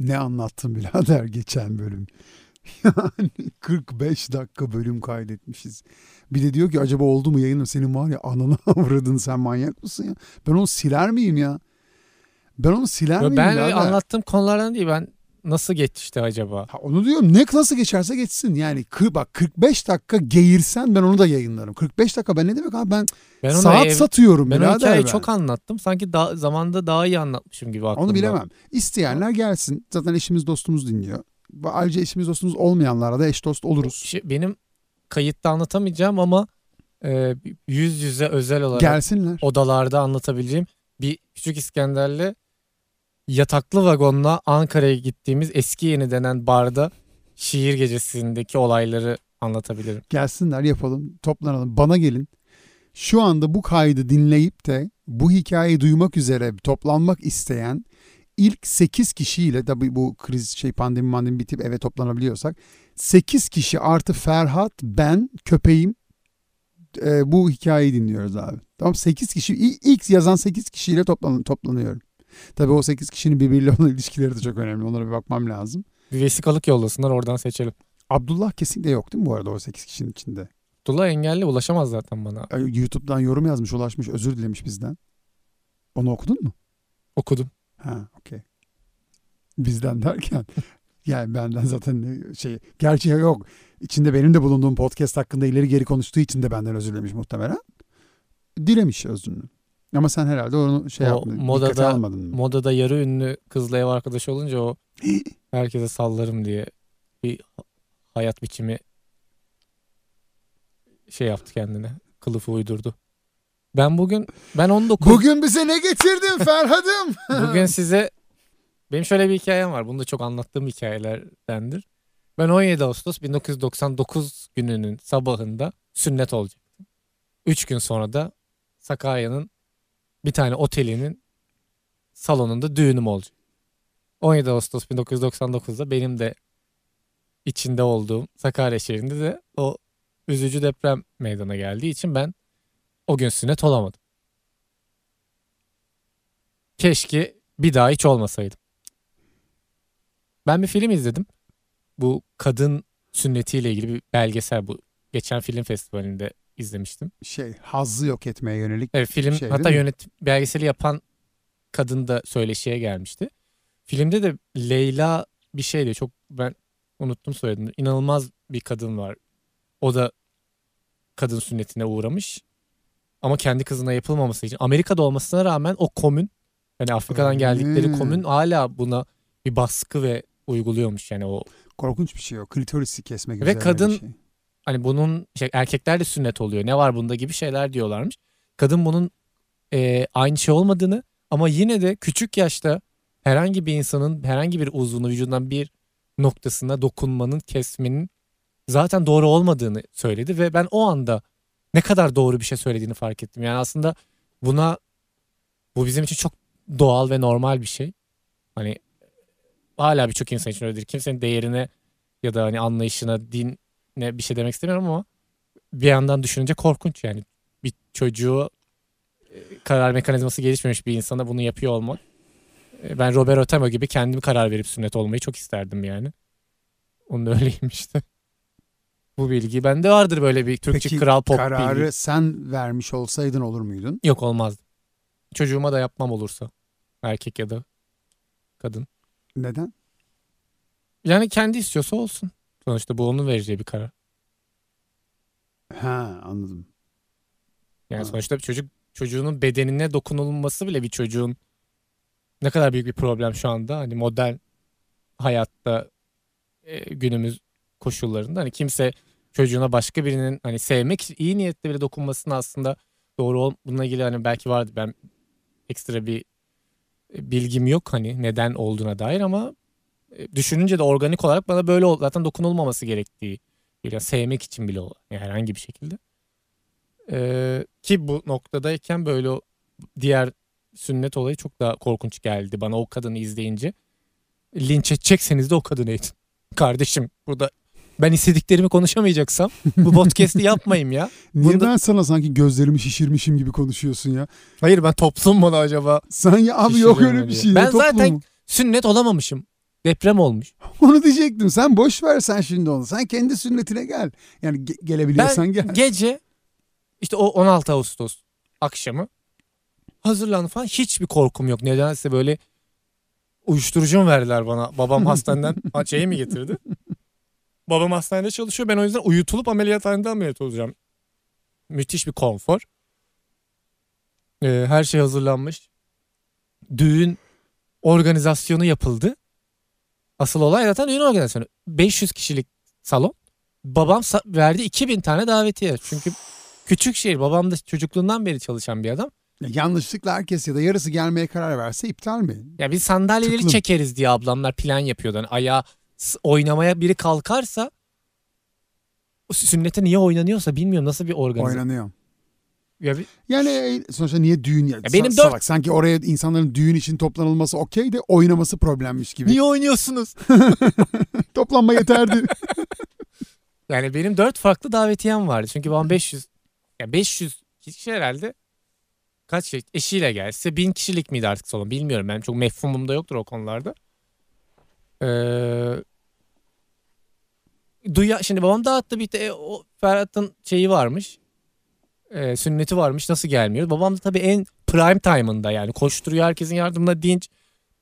Ne anlattın birader geçen bölüm? Yani 45 dakika bölüm kaydetmişiz. Bir de diyor ki acaba oldu mu yayınım senin var ya ananı avradın sen manyak mısın ya? Ben onu siler miyim ya? Ben onu siler miyim ben birader? anlattığım konulardan değil ben nasıl geçti acaba? Ha, onu diyorum ne nasıl geçerse geçsin. Yani kı- bak 45 dakika geğirsen ben onu da yayınlarım. 45 dakika ben ne demek abi ben, Ben saat ev- satıyorum ben birader ben. çok anlattım. Sanki daha, zamanda daha iyi anlatmışım gibi aklımda. Onu bilemem. İsteyenler gelsin. Zaten eşimiz dostumuz dinliyor. Ayrıca eşimiz dostumuz olmayanlara da eş dost oluruz. Şey, benim kayıtta anlatamayacağım ama e, yüz yüze özel olarak Gelsinler. odalarda anlatabileceğim bir küçük İskender'le yataklı vagonla Ankara'ya gittiğimiz eski yeni denen barda şiir gecesindeki olayları anlatabilirim. Gelsinler yapalım. Toplanalım. Bana gelin. Şu anda bu kaydı dinleyip de bu hikayeyi duymak üzere toplanmak isteyen ilk 8 kişiyle tabii bu kriz şey pandemi mandemi bitip eve toplanabiliyorsak 8 kişi artı Ferhat, ben, köpeğim e, bu hikayeyi dinliyoruz abi. Tamam 8 kişi ilk yazan 8 kişiyle toplan, toplanıyorum. Tabii o 8 kişinin birbiriyle olan ilişkileri de çok önemli. Onlara bir bakmam lazım. Bir vesikalık yollasınlar oradan seçelim. Abdullah kesinlikle yok değil mi bu arada o 8 kişinin içinde? Abdullah engelli ulaşamaz zaten bana. YouTube'dan yorum yazmış, ulaşmış, özür dilemiş bizden. Onu okudun mu? Okudum. Ha, okey. Bizden derken yani benden zaten ne- şey gerçi yok. İçinde benim de bulunduğum podcast hakkında ileri geri konuştuğu için de benden özür dilemiş muhtemelen. Dilemiş özrünü. Ama sen herhalde onu şey O yapmadın. modada- almadın mı? Modada yarı ünlü kızla ev arkadaşı olunca o herkese sallarım diye bir hayat biçimi şey yaptı kendine. Kılıfı uydurdu. Ben bugün ben 19 Bugün bize ne getirdin Ferhat'ım? Bugün size benim şöyle bir hikayem var. Bunu da çok anlattığım hikayelerdendir. Ben 17 Ağustos 1999 gününün sabahında sünnet olacaktım. Üç gün sonra da Sakarya'nın bir tane otelinin salonunda düğünüm olacak. 17 Ağustos 1999'da benim de içinde olduğum Sakarya şehrinde de o üzücü deprem meydana geldiği için ben o gün sünnet olamadım. Keşke bir daha hiç olmasaydım. Ben bir film izledim. Bu kadın sünnetiyle ilgili bir belgesel bu. Geçen film festivalinde izlemiştim. şey hazzı yok etmeye yönelik. Evet film Şey, hatta değil mi? yönet belgeseli yapan kadın da söyleşiye gelmişti. Filmde de Leyla bir şeydi çok ben unuttum soyadını. İnanılmaz bir kadın var. O da kadın sünnetine uğramış. Ama kendi kızına yapılmaması için. Amerika'da olmasına rağmen o komün yani Afrika'dan geldikleri komün hala buna bir baskı ve uyguluyormuş yani o Korkunç bir şey o. Klitorisi kesmek Ve kadın- şey. Hani bunun şey, erkekler de sünnet oluyor. Ne var bunda gibi şeyler diyorlarmış. Kadın bunun e, aynı şey olmadığını ama yine de küçük yaşta herhangi bir insanın herhangi bir uzvunu vücudundan bir noktasına dokunmanın, kesmenin zaten doğru olmadığını söyledi ve ben o anda ne kadar doğru bir şey söylediğini fark ettim. Yani aslında buna bu bizim için çok doğal ve normal bir şey. Hani hala birçok insan için öyledir. Kimsenin değerine ya da hani anlayışına, din ne bir şey demek istemiyorum ama bir yandan düşününce korkunç yani bir çocuğu e, karar mekanizması gelişmemiş bir insana bunu yapıyor olmak. E, Ben Robert Otamo gibi kendim karar verip sünnet olmayı çok isterdim yani. Onun da öyleymişti. Bu bilgi bende vardır böyle bir Türkçe Peki, kral pop Kararı bilgi. sen vermiş olsaydın olur muydun? Yok olmazdı. Çocuğuma da yapmam olursa. Erkek ya da kadın. Neden? Yani kendi istiyorsa olsun. Sonuçta bu onun vereceği bir karar. Ha anladım. Yani Ha. sonuçta bir çocuk çocuğunun bedenine dokunulması bile bir çocuğun ne kadar büyük bir problem şu anda. Hani modern hayatta e, günümüz koşullarında hani kimse çocuğuna başka birinin hani sevmek iyi niyetle bile dokunmasını aslında doğru ol bununla ilgili hani belki vardı ben ekstra bir e, bilgim yok hani neden olduğuna dair ama düşününce de organik olarak bana böyle ol- zaten dokunulmaması gerektiği yani sevmek için bile yani herhangi bir şekilde. Ee, ki bu noktadayken böyle o diğer sünnet olayı çok daha korkunç geldi bana o kadını izleyince. Linç edecekseniz de o kadını edin. Kardeşim burada ben istediklerimi konuşamayacaksam bu podcast'i yapmayayım ya. Niye Bunda- ben sana sanki gözlerimi şişirmişim gibi konuşuyorsun ya? Hayır ben toplum mu acaba? Sen ya abi yok öyle bir şey. Ben Ne toplumu? zaten- Sünnet olamamışım. Deprem olmuş. Onu diyecektim. Sen boş ver sen şimdi onu. Sen kendi sünnetine gel. Yani ge- gelebiliyorsan Ben gel. gece işte o 16 Ağustos akşamı hazırlandım falan. Hiçbir korkum yok. Nedense böyle uyuşturucu mu verdiler bana? Babam hastaneden ha, şeyi mi getirdi? Babam hastanede çalışıyor. Ben o yüzden uyutulup ameliyathanede ameliyat olacağım. Müthiş bir konfor. Ee, her şey hazırlanmış. Düğün organizasyonu yapıldı. Asıl olay zaten düğün organizasyonu. 500 kişilik salon. Babam verdi 2000 tane davetiye. Çünkü küçük şehir. Babam da çocukluğundan beri çalışan bir adam. Ya Yanlışlıkla herkes ya da yarısı gelmeye karar verse iptal mi? Ya biz sandalyeleri Tıklım. çekeriz diye ablamlar plan yapıyordu. Hani ayağa oynamaya biri kalkarsa sünnete niye oynanıyorsa bilmiyorum nasıl bir organizasyon. Oynanıyor. Ya bir- Yani e, sonuçta niye düğün ya? Ya benim Sa- dört- salak. Sanki oraya insanların düğün için toplanılması okey de oynaması problemmiş gibi. niye oynuyorsunuz? Toplanma yeterdi. Yani benim dört farklı davetiyem vardı. Çünkü ben 500 ya 500 kişi herhalde kaç şey eşiyle gelse bin kişilik miydi artık salon bilmiyorum. Ben çok mefhumum da yoktur o konularda. Ee, duya, şimdi babam dağıttı bir de o Ferhat'ın şeyi varmış. Ee, sünneti varmış nasıl gelmiyor. Babam da tabii en prime time'ında yani koşturuyor herkesin yardımına dinç.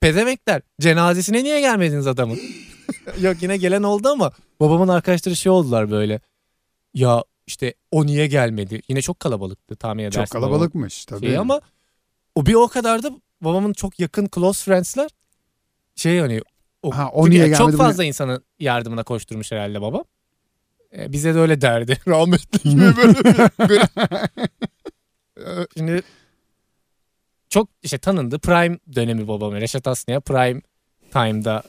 Pezemekler cenazesine niye gelmediniz adamın? Yok yine gelen oldu ama babamın arkadaşları şey oldular böyle. Ya işte o niye gelmedi? Yine çok kalabalıktı tahmin edersin. Çok kalabalıkmış tabii. şeyi ama o bir o kadar da babamın çok yakın close friends'ler şey hani o, Ha, o niye çok gelmedi, bu fazla insanın yardımına koşturmuş herhalde babam. Ee, bize de öyle derdi. Rahmetli gibi böyle bir garip. Şimdi çok işte tanındı. Prime dönemi babam. Reşat Aslı'ya prime time'da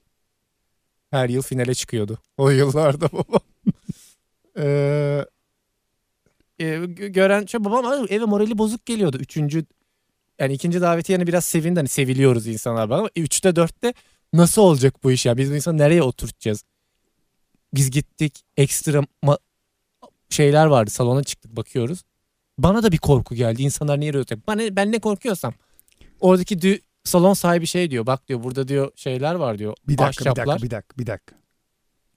her yıl finale çıkıyordu. O yıllarda babam. Ee, e, gö- gören şey babam "Aa, eve morali bozuk geliyordu. Üçüncü yani ikinci daveti yani biraz sevindi hani seviliyoruz insanlar bana ama üçte dörtte nasıl olacak bu iş ya biz bu insanı nereye oturtacağız? Biz gittik ekstra şeyler vardı salona çıktık bakıyoruz. Bana da bir korku geldi insanlar niye oturacak? Bana, ben ne korkuyorsam oradaki dü- salon sahibi şey diyor bak diyor burada diyor şeyler var diyor. Bir dakika, bir ahşaplar. dakika, bir dakika, bir dakika.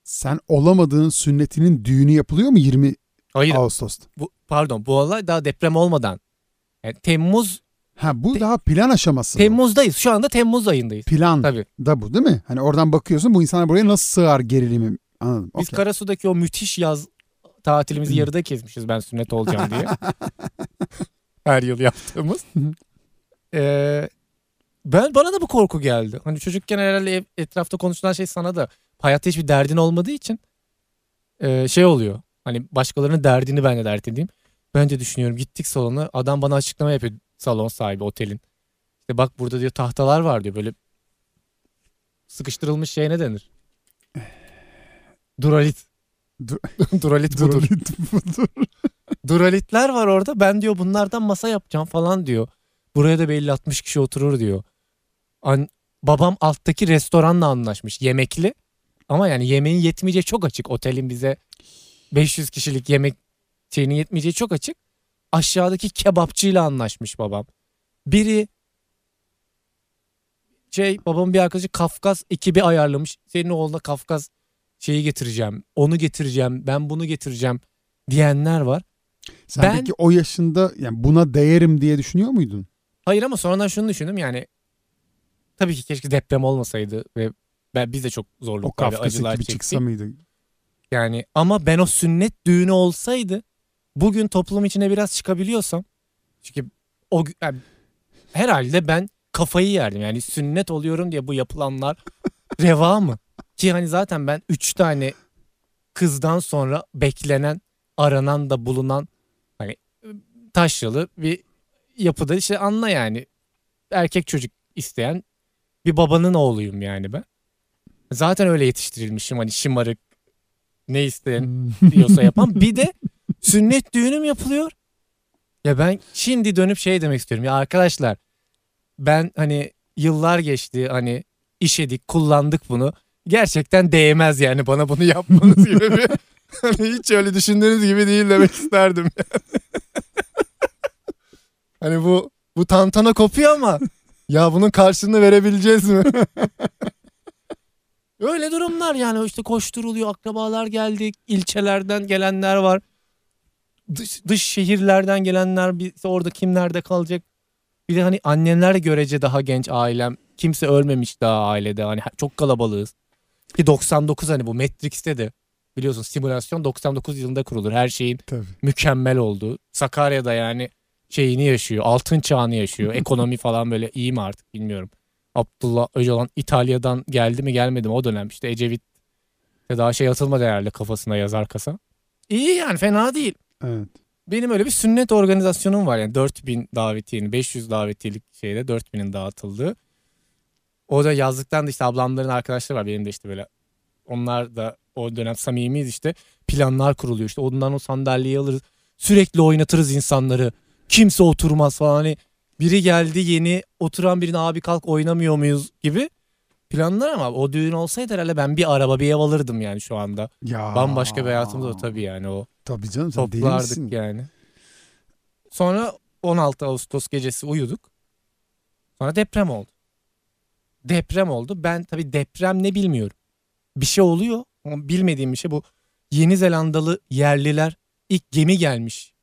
Sen olamadığın sünnetinin düğünü yapılıyor mu 20 Hayır Ağustos'ta? bu, pardon bu olay daha deprem olmadan. Yani Temmuz Ha bu Te- daha plan aşaması. Temmuz'dayız. Şu anda Temmuz ayındayız. Plan Tabii. da bu değil mi? Hani oradan bakıyorsun bu insanlar buraya nasıl sığar gerilimi anladım. Biz Okey. Karasu'daki o müthiş yaz tatilimizi yarıda kesmişiz ben sünnet olacağım diye. Her yıl yaptığımız. Ee, ben bana da bu korku geldi. Hani çocukken herhalde ev- etrafta konuşulan şey sana da hayatta hiçbir derdin olmadığı için e, şey oluyor. Hani başkalarının derdini ben de dert edeyim. Ben de düşünüyorum gittik salona adam bana açıklama yapıyor salon sahibi otelin. İşte bak burada diyor tahtalar var diyor böyle sıkıştırılmış şey ne denir? Duralit. Dur- Duralit budur. Duralit budur. Duralitler var orada. Ben diyor bunlardan masa yapacağım falan diyor. Buraya da belli 60 kişi oturur diyor. An babam alttaki restoranla anlaşmış. Yemekli. Ama yani yemeğin yetmeyeceği çok açık. Otelin bize 500 kişilik yemek şeyinin yetmeyeceği çok açık. Aşağıdaki kebapçıyla anlaşmış babam. Biri şey babamın bir arkadaşı Kafkas ekibi ayarlamış. Senin oğluna Kafkas şeyi getireceğim. Onu getireceğim. Ben bunu getireceğim diyenler var. Sen Ben- peki o yaşında yani buna değerim diye düşünüyor muydun? Hayır ama sonradan şunu düşündüm yani tabii ki keşke deprem olmasaydı ve ben biz de çok zorluklar ve acılar gibi çektik. çıksa mıydı? Yani ama ben o sünnet düğünü olsaydı bugün toplum içine biraz çıkabiliyorsam çünkü o yani herhalde ben kafayı yerdim. Yani sünnet oluyorum diye bu yapılanlar reva mı? Ki hani zaten ben üç tane kızdan sonra beklenen, aranan da bulunan hani taşralı bir yapıda işte anla yani erkek çocuk isteyen bir babanın oğluyum yani ben. Zaten öyle yetiştirilmişim hani şımarık ne isteyen diyorsa yapan. Bir de sünnet düğünüm yapılıyor. Ya ben şimdi dönüp şey demek istiyorum. Ya arkadaşlar ben hani yıllar geçti hani işedik kullandık bunu. Gerçekten değmez yani bana bunu yapmanız gibi bir hani hiç öyle düşündüğünüz gibi değil demek isterdim. hani bu bu tantana kopuyor ama ya bunun karşılığını verebileceğiz mi? Öyle durumlar yani işte koşturuluyor akrabalar geldi ilçelerden gelenler var. Dış, dış şehirlerden gelenler bir, orada kim nerede kalacak. Bir de hani annemler görece daha genç ailem. Kimse ölmemiş daha ailede hani çok kalabalığız. Ki 99 hani bu Matrix'te de biliyorsun simülasyon 99 yılında kurulur. Her şeyin Tabii. mükemmel oldu. Sakarya'da yani şeyini yaşıyor. Altın çağını yaşıyor. Ekonomi falan böyle iyi mi artık bilmiyorum. Abdullah Öcalan İtalya'dan geldi mi gelmedi mi o dönem işte Ecevit de daha şey atılmadı herhalde kafasına yazar kasa. İyi yani fena değil. Evet. Benim öyle bir sünnet organizasyonum var yani 4000 davetiyenin 500 davetiyelik şeyde 4000'in dağıtıldığı. O da yazlıktan da işte ablamların arkadaşları var benim de işte böyle onlar da o dönem samimiyiz işte planlar kuruluyor işte ondan o sandalyeyi alırız sürekli oynatırız insanları kimse oturmaz falan hani biri geldi yeni oturan birine abi kalk oynamıyor muyuz gibi planlar ama o düğün olsaydı herhalde ben bir araba bir ev alırdım yani şu anda. Ya. Bambaşka bir hayatımda da tabii yani o Tabii canım sen deli toplardık misin? yani. Sonra 16 Ağustos gecesi uyuduk. Sonra deprem oldu. Deprem oldu. Ben tabii deprem ne bilmiyorum. Bir şey oluyor ama bilmediğim bir şey bu. Yeni Zelandalı yerliler ilk gemi gelmiş.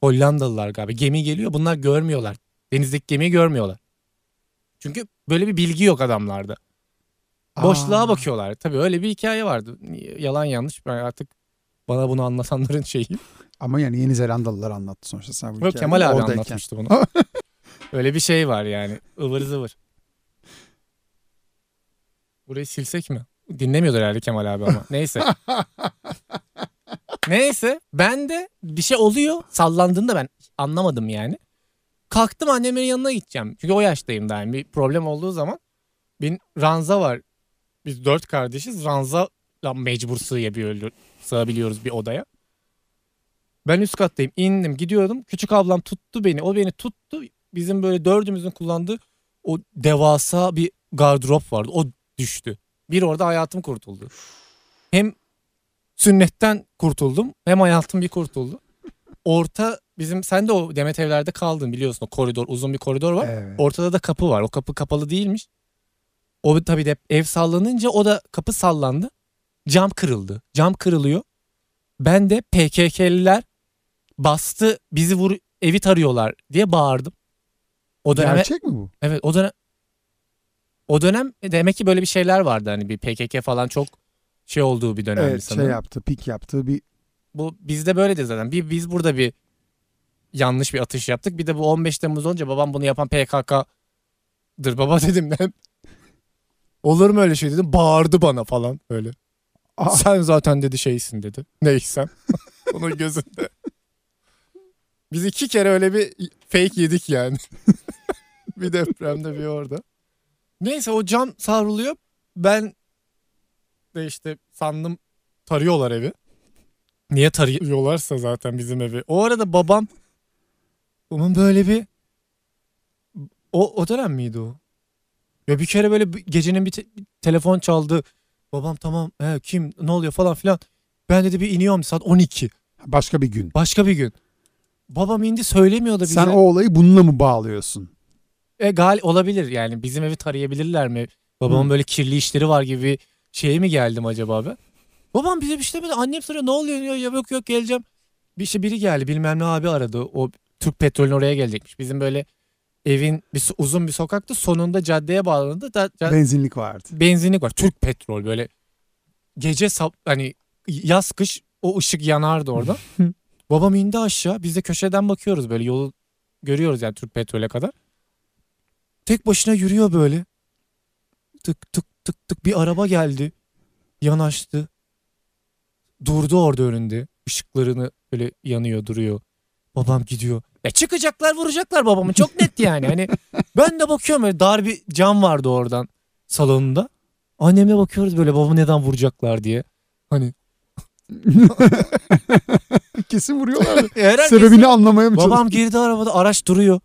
Hollandalılar galiba. Gemi geliyor. Bunlar görmüyorlar. Denizdeki gemiyi görmüyorlar. Çünkü böyle bir bilgi yok adamlarda. Boşluğa Aa. bakıyorlar. Tabii öyle bir hikaye vardı. Yalan yanlış. Ben artık bana bunu anlatanların şeyi. Ama yani Yeni Zelandalılar anlattı sonuçta. Sen bu Yok Kemal abi oradayken. anlatmıştı bunu. Öyle bir şey var yani. ıvır zıvır. Burayı silsek mi? Dinlemiyordur herhalde Kemal abi ama. Neyse. Neyse. Ben de bir şey oluyor. Sallandığında ben anlamadım yani. Kalktım annemin yanına gideceğim. Çünkü o yaştayım daha. Yani bir problem olduğu zaman. Benim ranza var. Biz dört kardeşiz. Ranza mecbur sığabiliyoruz, sığabiliyoruz bir odaya. Ben üst kattayım. indim gidiyordum. Küçük ablam tuttu beni. O beni tuttu. Bizim böyle dördümüzün kullandığı o devasa bir gardırop vardı. O düştü. Bir orada hayatım kurtuldu. Hem sünnetten kurtuldum hem hayatım bir kurtuldu. Orta bizim sen de o Demet evlerde kaldın biliyorsun o koridor uzun bir koridor var. Evet. Ortada da kapı var. O kapı kapalı değilmiş. O tabii de ev sallanınca o da kapı sallandı. Cam kırıldı. Cam kırılıyor. Ben de PKK'liler bastı bizi vur evi tarıyorlar diye bağırdım. O dönem Gerçek mi bu? evet o dönem o dönem demek ki böyle bir şeyler vardı hani bir PKK falan çok şey olduğu bir dönemdi Evet şey sanırım. yaptı, pik yaptı. Bir Bu bizde böyledir zaten. Bir biz burada bir yanlış bir atış yaptık. Bir de bu 15 Temmuz olunca babam bunu yapan PKK'dır baba dedim ben. Olur mu öyle şey dedim. Bağırdı bana falan öyle. Aa. Sen zaten dedi şeysin dedi. Neysem. Onun gözünde. Biz iki kere öyle bir fake yedik yani. bir depremde bir orada. Neyse o cam savruluyor. Ben de işte sandım tarıyorlar evi. Niye tarıyorlarsa zaten bizim evi. O arada babam onun böyle bir o, o dönem miydi o? Ya bir kere böyle bir- gecenin bir, te- bir telefon çaldı. Babam tamam he, kim ne oluyor falan filan. Ben dedi bir iniyorum saat 12. başka bir gün. Başka bir gün. Babam indi söylemiyor da bize. Sen o olayı bununla mı bağlıyorsun? E, gal olabilir yani bizim evi tarayabilirler mi? Babamın Hı. böyle kirli işleri var gibi bir şeye mi geldim acaba ben? Babam bize bir şey demedi. Annem soruyor ne oluyor diyor. Ya yok yok geleceğim. Bir işte biri geldi bilmem ne abi aradı. O Türk Petrol'ün oraya gelecekmiş. Bizim böyle evin bir uzun bir sokaktı. Sonunda caddeye bağlandı. Da, ca- Benzinlik vardı. benzinlik var. Türk Petrol böyle gece sap hani yaz kış o ışık yanardı orada. Babam indi aşağı. Biz de köşeden bakıyoruz böyle yolu görüyoruz yani Türk Petrol'e kadar. Tek başına yürüyor böyle. Tık tık tık tık bir araba geldi. Yanaştı. Durdu orada önünde. Işıklarını böyle yanıyor duruyor. Babam gidiyor. E çıkacaklar vuracaklar babamı çok net yani. Hani ben de bakıyorum böyle dar bir cam vardı oradan salonunda. Annemle bakıyoruz böyle babamı neden vuracaklar diye. Hani Kesin vuruyorlar. herhalde Sebebini anlamaya mı çalışıyorsun? Babam girdi arabada araç duruyor.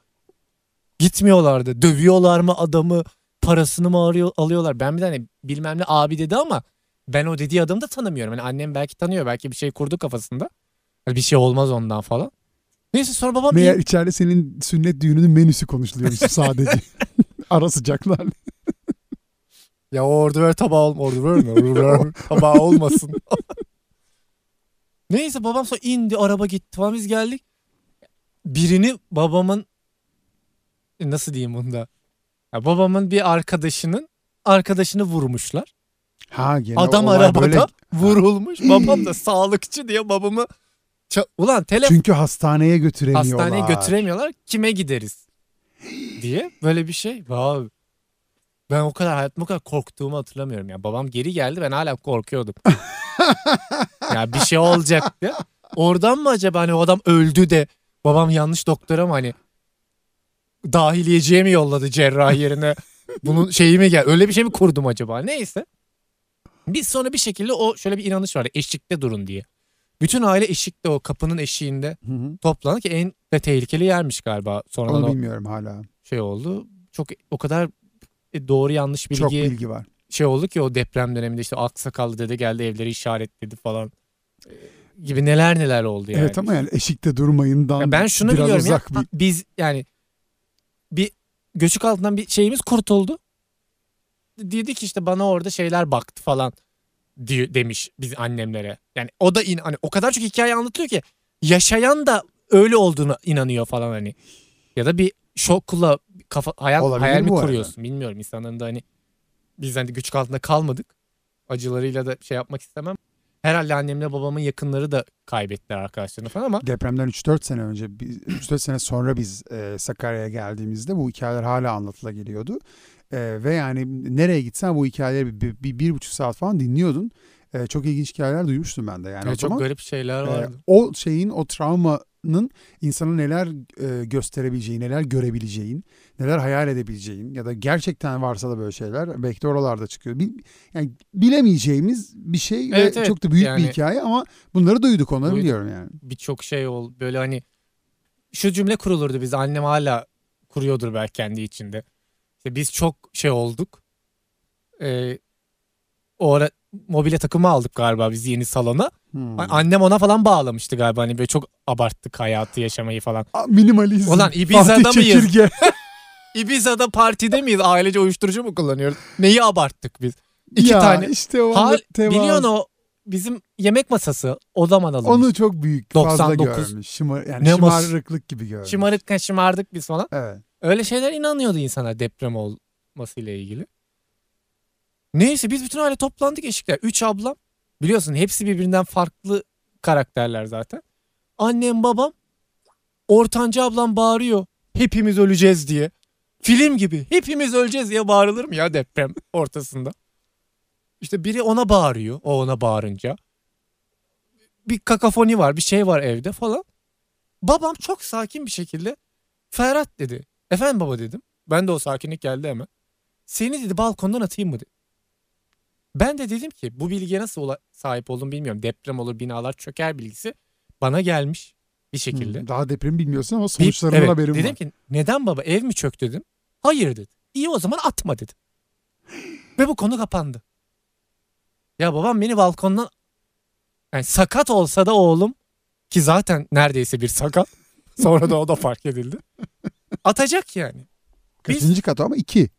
Gitmiyorlardı. Dövüyorlar mı adamı? Parasını mı arıyor, alıyorlar? Ben bir tane bilmem ne abi dedi ama ben o dediği adamı da tanımıyorum. Yani annem belki tanıyor. Belki bir şey kurdu kafasında. Hani bir şey olmaz ondan falan. Neyse sonra babam Meğer iyi- içeride senin sünnet düğününün menüsü konuşuluyormuş sadece. Ara sıcaklar. Ya o orduver tabağı olma. Orduver mi? Orduver tabağı olmasın. Neyse babam sonra indi araba gitti falan biz geldik. Birini babamın nasıl diyeyim bunda? Ya babamın bir arkadaşının arkadaşını vurmuşlar. Ha gene Adam arabada böyle- vurulmuş. Babam da sağlıkçı diye babamı ça- ulan telefon Çünkü hastaneye götüremiyorlar. hastaneye götüremiyorlar. Kime gideriz? diye böyle bir şey. Wow. Ben o kadar hayatımda o kadar korktuğumu hatırlamıyorum ya. Babam geri geldi ben hala korkuyordum. ya bir şey olacak diye. Oradan mı acaba hani o adam öldü de babam yanlış doktora mı hani dahiliyeciye mi yolladı cerrah yerine bunun şeyi mi gel öyle bir şey mi kurdum acaba neyse. Biz sonra bir şekilde o şöyle bir inanış vardı eşikte durun diye. Bütün aile eşikte o kapının eşiğinde Hı ki en de tehlikeli yermiş galiba. Sonradan Onu o bilmiyorum hala. şey oldu. Çok o kadar e, doğru yanlış bilgi Çok bilgi var. şey oldu ki o deprem döneminde işte aksakallı dede geldi evleri işaretledi falan E, gibi neler neler oldu yani. Evet ama yani eşikte durmayından Ya ben şunu biraz biliyorum ya uzak bir... biz yani göçük altından bir şeyimiz kurtuldu. Dedi ki işte bana orada şeyler baktı falan diyor demiş biz annemlere. Yani o da in, hani o kadar çok hikaye anlatıyor ki yaşayan da öyle olduğunu inanıyor falan hani. Ya da bir şokla kafa hayal, Olabilir hayal mi bu arada. kuruyorsun bilmiyorum insanların da hani biz hani göçük altında kalmadık. Acılarıyla da şey yapmak istemem. Herhalde annemle babamın yakınları da kaybettiler arkadaşlarını falan ama Depremden 3-4 sene önce, biz- 3-4 sene sonra biz e, Sakarya'ya geldiğimizde bu hikayeler hala anlatıla geliyordu. E, ve yani nereye gitsen bu hikayeleri bir, bir, bir, bir buçuk saat falan dinliyordun. E, çok ilginç hikayeler duymuştum ben de yani o Evet, çok zaman. garip şeyler e, vardı. o şeyin, o travmanın insana neler e, gösterebileceği, neler görebileceğin, neler hayal edebileceğin ya da gerçekten varsa da böyle şeyler belki de oralarda çıkıyor. Bil- yani bilemeyeceğimiz bir şey Evet, ve evet. çok da büyük bir Yani- hikaye ama bunları duyduk onları Duyduk. biliyorum yani. birçok şey ol böyle hani şu cümle kurulurdu biz annem hala kuruyordur belki kendi içinde. İşte biz çok şey olduk. Ee, o ara mobilya takımı aldık galiba biz yeni salona. Hmm. Annem ona falan bağlamıştı galiba hani böyle çok abarttık hayatı yaşamayı falan. Minimalizm. Ulan Ibiza'da Fatih mıyız? Çekirge. Ibiza'da partide miyiz? Ailece uyuşturucu mu kullanıyoruz? Neyi abarttık biz? İki ya, tane. işte o Hal, temas- biliyorsun o bizim yemek masası o zaman alınmış. Onu çok büyük fazla 99. görmüş. Şımar, yani Ne şımarıklık gibi görmüş. Şımarık şımardık biz falan. Evet. Öyle şeyler inanıyordu insanlar deprem olmasıyla ilgili. Neyse biz bütün aile toplandık eşikler. Üç ablam biliyorsun hepsi birbirinden farklı karakterler zaten. Annem babam ortanca ablam bağırıyor. Hepimiz öleceğiz diye. Film gibi hepimiz öleceğiz diye bağırılır mı ya deprem ortasında? İşte biri ona bağırıyor. O ona bağırınca. Bir kakafoni var bir şey var evde falan. Babam çok sakin bir şekilde Ferhat dedi. Efendim baba dedim. Ben de o sakinlik geldi hemen. Seni dedi balkondan atayım mı dedi. Ben de dedim ki bu bilgiye nasıl sahip oldum bilmiyorum. Deprem olur binalar çöker bilgisi bana gelmiş bir şekilde. Hmm, Daha depremi bilmiyorsun ama sonuçlarından evet, haberim dedim var. ki neden baba ev mi çöktü dedim. Hayır dedi. İyi o zaman atma dedim. Ve bu konu kapandı. Ya babam beni balkondan yani sakat olsa da oğlum ki zaten neredeyse bir sakat. Sonra da o da fark edildi. Atacak yani. Biz- Kaçıncı kat ama iki.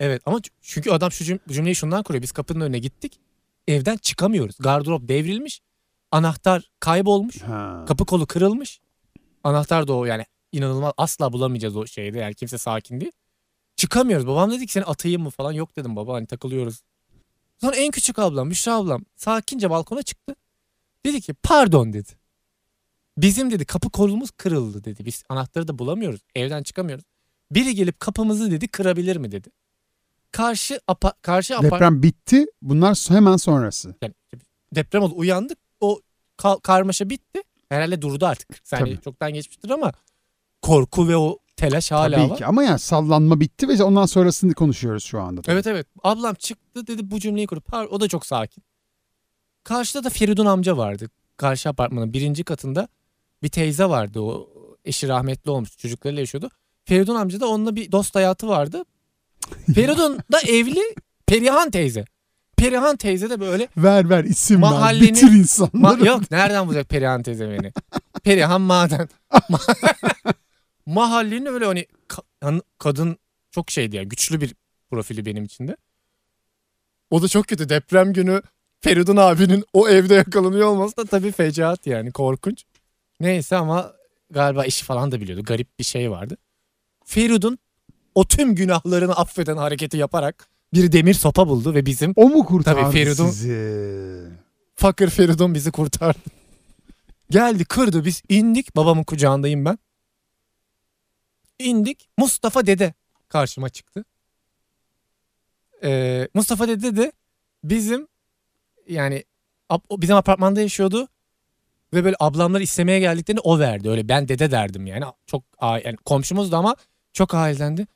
Evet ama çünkü adam şu cüm- cümleyi şundan kuruyor. Biz kapının önüne gittik. Evden çıkamıyoruz. Gardırop devrilmiş. Anahtar kaybolmuş. Ha. Kapı kolu kırılmış. Anahtar da o yani inanılmaz asla bulamayacağız o şeyde. Yani kimse sakin değil. Çıkamıyoruz. Babam dedi ki seni atayım mı falan. Yok dedim baba hani takılıyoruz. Sonra en küçük ablam Büşra ablam sakince balkona çıktı. Dedi ki pardon dedi. Bizim dedi kapı kolumuz kırıldı dedi. Biz anahtarı da bulamıyoruz. Evden çıkamıyoruz. Biri gelip kapımızı dedi kırabilir mi dedi. Karşı apa, karşı apar, Deprem bitti. Bunlar hemen sonrası. yani deprem oldu uyandık. O ka- karmaşa bitti. Herhalde durdu artık. Sen Tabii. çoktan geçmiştir ama korku ve o telaş hala Tabii var. ki ama yani sallanma bitti ve ondan sonrasını konuşuyoruz şu anda. Evet evet. Ablam çıktı dedi bu cümleyi kurup "Par-" o da çok sakin. Karşıda da Feridun amca vardı. Karşı apartmanın birinci katında bir teyze vardı. O eşi rahmetli olmuş. Çocuklarıyla yaşıyordu. Feridun amca da onunla bir dost hayatı vardı. Feridun da evli Perihan teyze. Perihan teyze de böyle Ver ver isim ver. Mahallenin- Bitir insanları. Ma- yok nereden bulacak Perihan teyze beni? Perihan maden. Mahallenin öyle hani ka- hani kadın çok şeydi ya güçlü bir profili benim içinde. O da çok kötü. Deprem günü Feridun abinin o evde yakalanıyor olması da tabii fecaat yani korkunç. Neyse ama galiba işi falan da biliyordu. Garip bir şey vardı. Feridun o tüm günahlarını affeden hareketi yaparak bir demir sopa buldu ve bizim O mu kurtardı Tabii Feridun- sizi? fakir Feridun bizi kurtardı. Geldi kırdı biz indik babamın kucağındayım ben. İndik Mustafa dede karşıma çıktı. Ee, Mustafa dede de bizim yani bizim apartmanda yaşıyordu ve böyle ablamları istemeye geldiklerini o verdi. Öyle ben dede derdim yani. Çok yani komşumuzdu ama çok ailendi.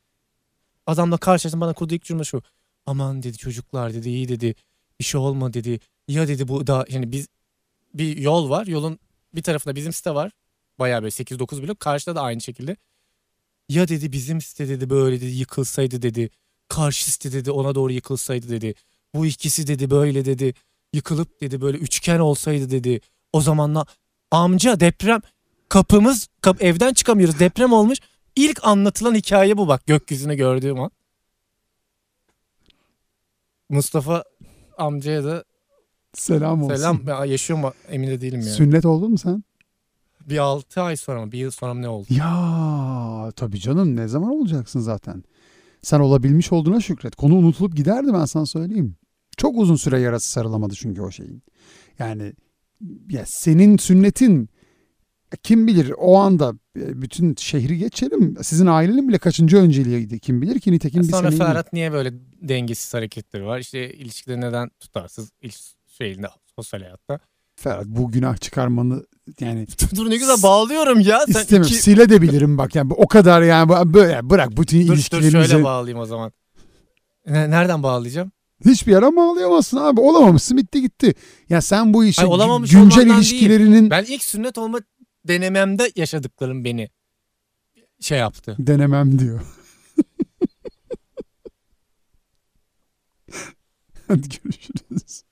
Adamla karşılaştım bana kurduğu ilk cümle şu. Aman dedi çocuklar dedi iyi dedi. Bir şey olma dedi. Ya dedi bu da yani biz bir yol var. Yolun bir tarafında bizim site var. Bayağı böyle 8-9 blok. Karşıda da aynı şekilde. Ya dedi bizim site dedi böyle dedi yıkılsaydı dedi. Karşı site dedi ona doğru yıkılsaydı dedi. Bu ikisi dedi böyle dedi. Yıkılıp dedi böyle üçgen olsaydı dedi. O zamanla amca deprem kapımız kap, evden çıkamıyoruz deprem olmuş. İlk anlatılan hikaye bu bak gökyüzünü gördüğüm an. Mustafa amcaya da Selam olsun. selam. Ben yaşıyor mu emin de değilim yani. Sünnet oldun mu sen? Bir 6 ay sonra mı bir yıl sonra mı ne oldu? Ya tabii canım ne zaman olacaksın zaten. Sen olabilmiş olduğuna şükret. Konu unutulup giderdi ben sana söyleyeyim. Çok uzun süre yarası sarılamadı çünkü o şeyin. Yani ya senin sünnetin kim bilir o anda e, bütün şehri geçelim. Sizin ailenin bile kaçıncı önceliğiydi kim bilir ki nitekim bir Sonra Ferhat niye böyle dengesiz hareketleri var? İşte ilişkide neden tutarsız şeyinde sosyal hayatta. Ferhat bu günah çıkarmanı yani Dur ne güzel bağlıyorum ya. Sen istemiyorum. iki... Sile de bilirim bak yani o kadar yani böyle bırak bütün Dur, dur ilişkilerimizi şöyle bağlayayım o zaman. Ne- nereden bağlayacağım? hiçbir yere bağlayamazsın abi. Olamamışsın bitti gitti. Ya sen bu işi Hayır, olamamış güncel ilişkilerinin Ben ilk sünnet olma denememde yaşadıklarım beni şey yaptı. denemem diyor. Hadi görüşürüz.